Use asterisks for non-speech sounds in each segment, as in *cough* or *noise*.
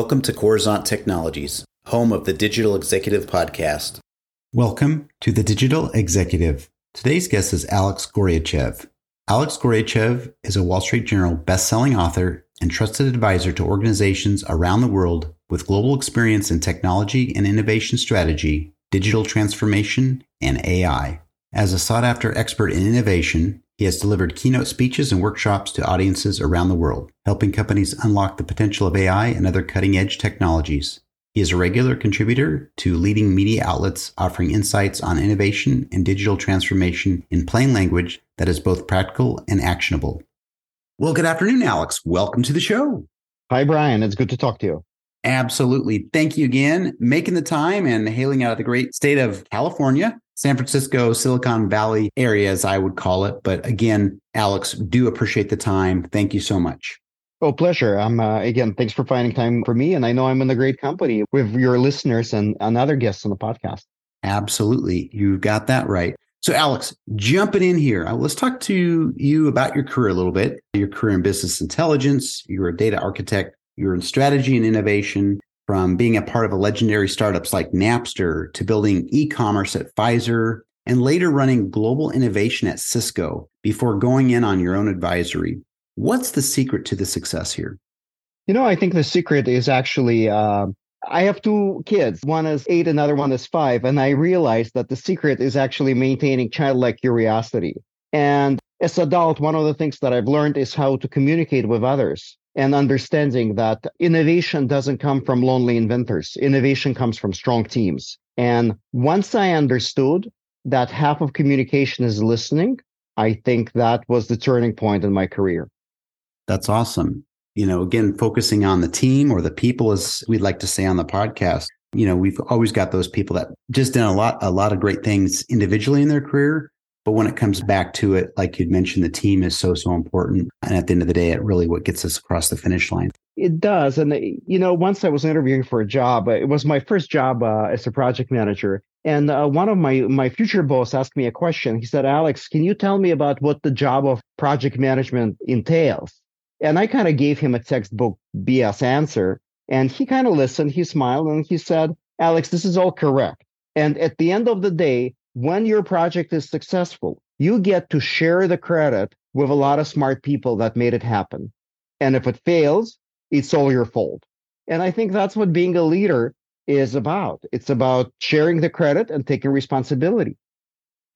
Welcome to Coruzant Technologies, home of the Digital Executive Podcast. Welcome to the Digital Executive. Today's guest is Alex Goryachev. Alex Goryachev is a Wall Street Journal best-selling author and trusted advisor to organizations around the world with global experience in technology and innovation strategy, digital transformation, and AI. As a sought-after expert in innovation, he has delivered keynote speeches and workshops to audiences around the world, helping companies unlock the potential of AI and other cutting edge technologies. He is a regular contributor to leading media outlets offering insights on innovation and digital transformation in plain language that is both practical and actionable. Well, good afternoon, Alex. Welcome to the show. Hi, Brian. It's good to talk to you. Absolutely. Thank you again, making the time and hailing out of the great state of California. San Francisco, Silicon Valley area, as I would call it. But again, Alex, do appreciate the time. Thank you so much. Oh, pleasure. I'm uh, again, thanks for finding time for me. And I know I'm in a great company with your listeners and, and other guests on the podcast. Absolutely. You got that right. So, Alex, jumping in here, uh, let's talk to you about your career a little bit. Your career in business intelligence, you're a data architect, you're in strategy and innovation, from being a part of a legendary startups like Napster to building e-commerce at Pfizer and later running global innovation at Cisco before going in on your own advisory. What's the secret to the success here? You know, I think the secret is actually uh, I have two kids. One is eight, another one is five. And I realized that the secret is actually maintaining childlike curiosity. And as adult, one of the things that I've learned is how to communicate with others and understanding that innovation doesn't come from lonely inventors. Innovation comes from strong teams. And once I understood that half of communication is listening, I think that was the turning point in my career. That's awesome. You know, again, focusing on the team or the people, as we'd like to say on the podcast. You know, we've always got those people that just done a lot, a lot of great things individually in their career, but when it comes back to it, like you'd mentioned, the team is so, so important. And at the end of the day, it really what gets us across the finish line. It does. And, you know, once I was interviewing for a job, it was my first job uh, as a project manager. And uh, one of my, my future boss asked me a question. He said, Alex, can you tell me about what the job of project management entails? And I kind of gave him a textbook BS answer. And he kind of listened, he smiled, and he said, Alex, this is all correct. And at the end of the day, when your project is successful, you get to share the credit with a lot of smart people that made it happen. And if it fails, it's all your fault. And I think that's what being a leader is about. It's about sharing the credit and taking responsibility.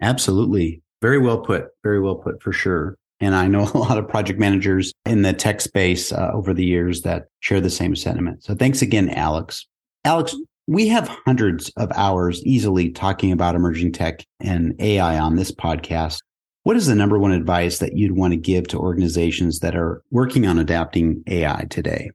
Absolutely. Very well put. Very well put for sure. And I know *laughs* a lot of project managers in the tech space uh, over the years that share the same sentiment. So thanks again, Alex. Alex, we have hundreds of hours easily talking about emerging tech and AI on this podcast. What is the number one advice that you'd want to give to organizations that are working on adapting AI today?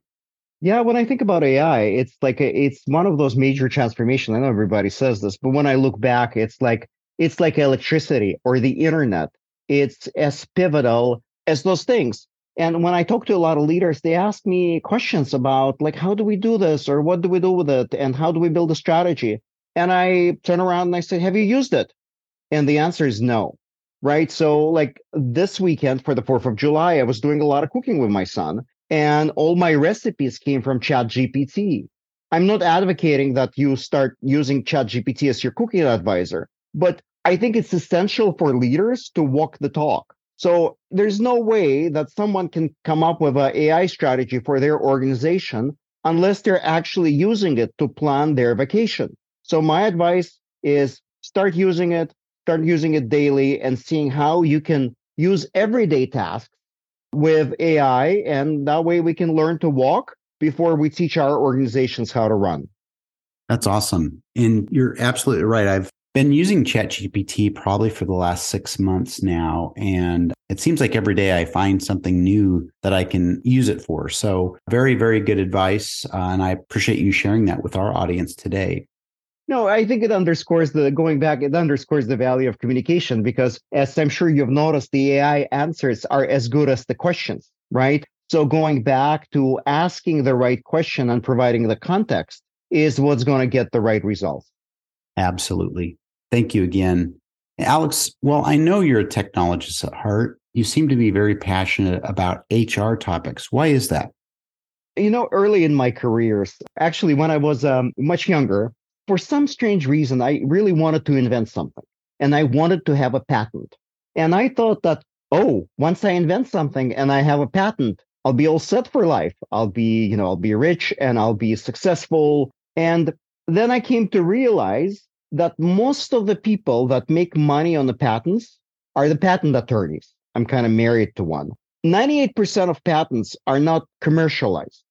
Yeah, when I think about AI, it's like a, it's one of those major transformations. I know everybody says this, but when I look back, it's like it's like electricity or the internet. It's as pivotal as those things. And when I talk to a lot of leaders, they ask me questions about like, how do we do this or what do we do with it? And how do we build a strategy? And I turn around and I say, have you used it? And the answer is no. Right. So like this weekend for the 4th of July, I was doing a lot of cooking with my son and all my recipes came from Chat GPT. I'm not advocating that you start using Chat GPT as your cooking advisor, but I think it's essential for leaders to walk the talk so there's no way that someone can come up with an AI strategy for their organization unless they're actually using it to plan their vacation. So my advice is start using it, start using it daily and seeing how you can use everyday tasks with AI. And that way we can learn to walk before we teach our organizations how to run. That's awesome. And you're absolutely right. I've been using ChatGPT probably for the last six months now. And it seems like every day I find something new that I can use it for. So, very, very good advice. Uh, and I appreciate you sharing that with our audience today. No, I think it underscores the going back, it underscores the value of communication because, as I'm sure you've noticed, the AI answers are as good as the questions, right? So, going back to asking the right question and providing the context is what's going to get the right results. Absolutely. Thank you again. Alex, well, I know you're a technologist at heart. You seem to be very passionate about HR topics. Why is that? You know, early in my careers, actually, when I was um, much younger, for some strange reason, I really wanted to invent something and I wanted to have a patent. And I thought that, oh, once I invent something and I have a patent, I'll be all set for life. I'll be, you know, I'll be rich and I'll be successful. And then I came to realize that most of the people that make money on the patents are the patent attorneys. I'm kind of married to one. 98% of patents are not commercialized.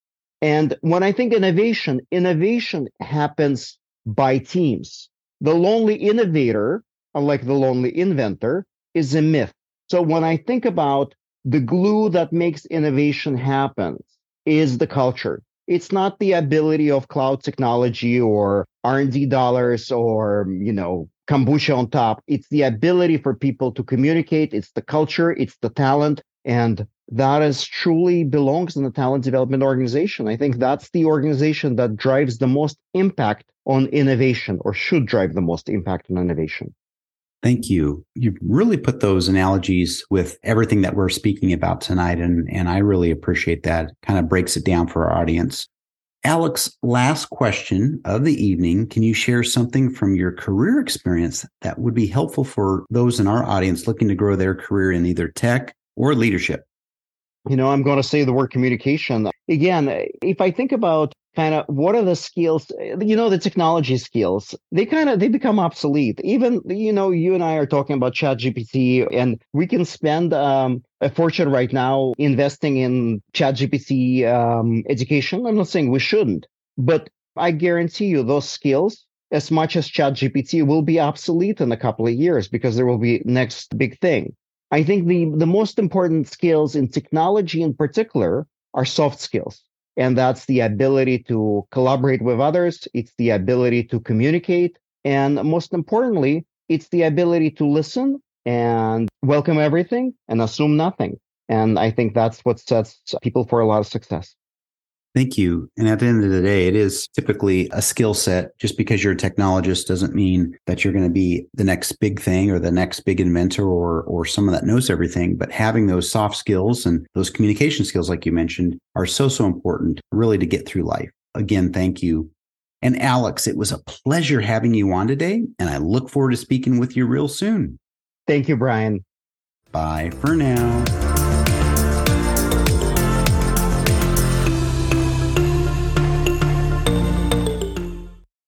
And when I think innovation, innovation happens by teams. The lonely innovator, unlike the lonely inventor, is a myth. So when I think about the glue that makes innovation happen is the culture. It's not the ability of cloud technology or R&D dollars or, you know, kombucha on top. It's the ability for people to communicate. It's the culture. It's the talent. And that is truly belongs in the talent development organization. I think that's the organization that drives the most impact on innovation or should drive the most impact on innovation. Thank you. You really put those analogies with everything that we're speaking about tonight. And, and I really appreciate that. Kind of breaks it down for our audience. Alex, last question of the evening. Can you share something from your career experience that would be helpful for those in our audience looking to grow their career in either tech or leadership? You know, I'm going to say the word communication. Again, if I think about kind of what are the skills you know the technology skills they kind of they become obsolete. Even you know you and i are talking about chat gpt and we can spend um, a fortune right now investing in chat gpt um, education. I'm not saying we shouldn't but i guarantee you those skills as much as chat gpt will be obsolete in a couple of years because there will be next big thing i think the the most important skills in technology in particular are soft skills and that's the ability to collaborate with others. It's the ability to communicate. And most importantly, it's the ability to listen and welcome everything and assume nothing. And I think that's what sets people for a lot of success. Thank you. And at the end of the day, it is typically a skill set. Just because you're a technologist doesn't mean that you're going to be the next big thing or the next big inventor or or someone that knows everything. But having those soft skills and those communication skills, like you mentioned, are so so important really to get through life. Again, thank you. And Alex, it was a pleasure having you on today, and I look forward to speaking with you real soon. Thank you, Brian. Bye for now.